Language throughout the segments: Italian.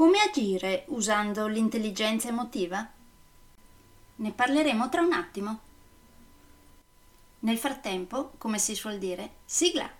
Come agire usando l'intelligenza emotiva? Ne parleremo tra un attimo. Nel frattempo, come si suol dire, sigla!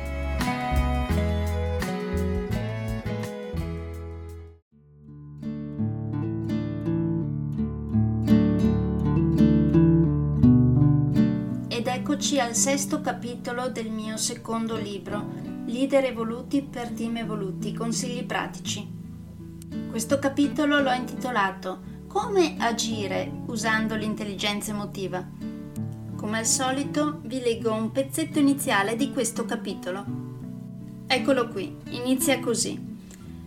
Eccoci al sesto capitolo del mio secondo libro, Leader evoluti per team evoluti, consigli pratici. Questo capitolo l'ho intitolato Come agire usando l'intelligenza emotiva. Come al solito vi leggo un pezzetto iniziale di questo capitolo. Eccolo qui, inizia così.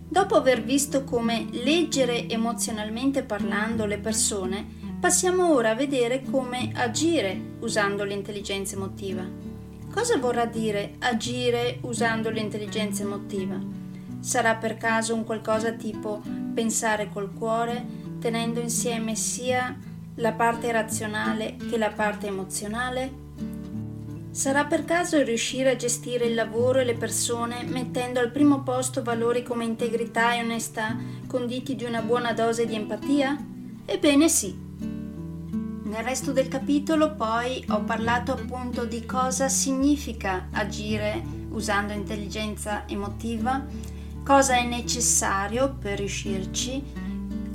Dopo aver visto come leggere emozionalmente parlando le persone, Passiamo ora a vedere come agire usando l'intelligenza emotiva. Cosa vorrà dire agire usando l'intelligenza emotiva? Sarà per caso un qualcosa tipo pensare col cuore, tenendo insieme sia la parte razionale che la parte emozionale? Sarà per caso riuscire a gestire il lavoro e le persone mettendo al primo posto valori come integrità e onestà conditi di una buona dose di empatia? Ebbene sì, nel resto del capitolo poi ho parlato appunto di cosa significa agire usando intelligenza emotiva, cosa è necessario per riuscirci,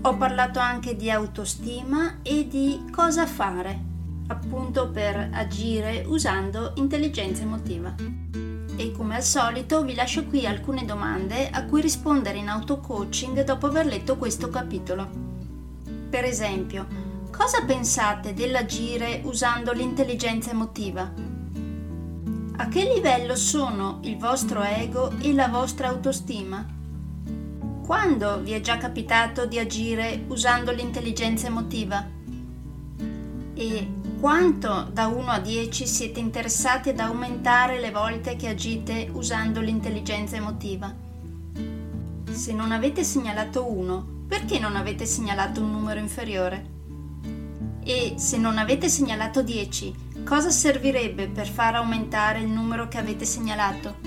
ho parlato anche di autostima e di cosa fare appunto per agire usando intelligenza emotiva. E come al solito vi lascio qui alcune domande a cui rispondere in auto coaching dopo aver letto questo capitolo. Per esempio, Cosa pensate dell'agire usando l'intelligenza emotiva? A che livello sono il vostro ego e la vostra autostima? Quando vi è già capitato di agire usando l'intelligenza emotiva? E quanto da 1 a 10 siete interessati ad aumentare le volte che agite usando l'intelligenza emotiva? Se non avete segnalato 1, perché non avete segnalato un numero inferiore? E se non avete segnalato 10, cosa servirebbe per far aumentare il numero che avete segnalato?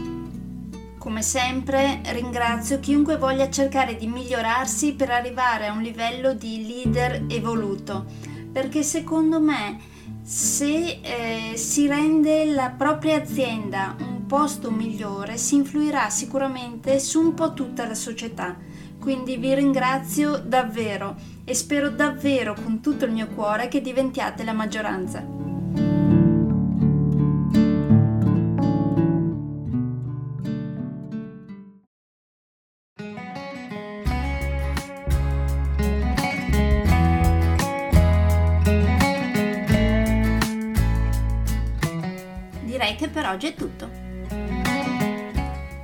Come sempre ringrazio chiunque voglia cercare di migliorarsi per arrivare a un livello di leader evoluto, perché secondo me se eh, si rende la propria azienda un posto migliore si influirà sicuramente su un po' tutta la società quindi vi ringrazio davvero e spero davvero con tutto il mio cuore che diventiate la maggioranza. Direi che per oggi è tutto.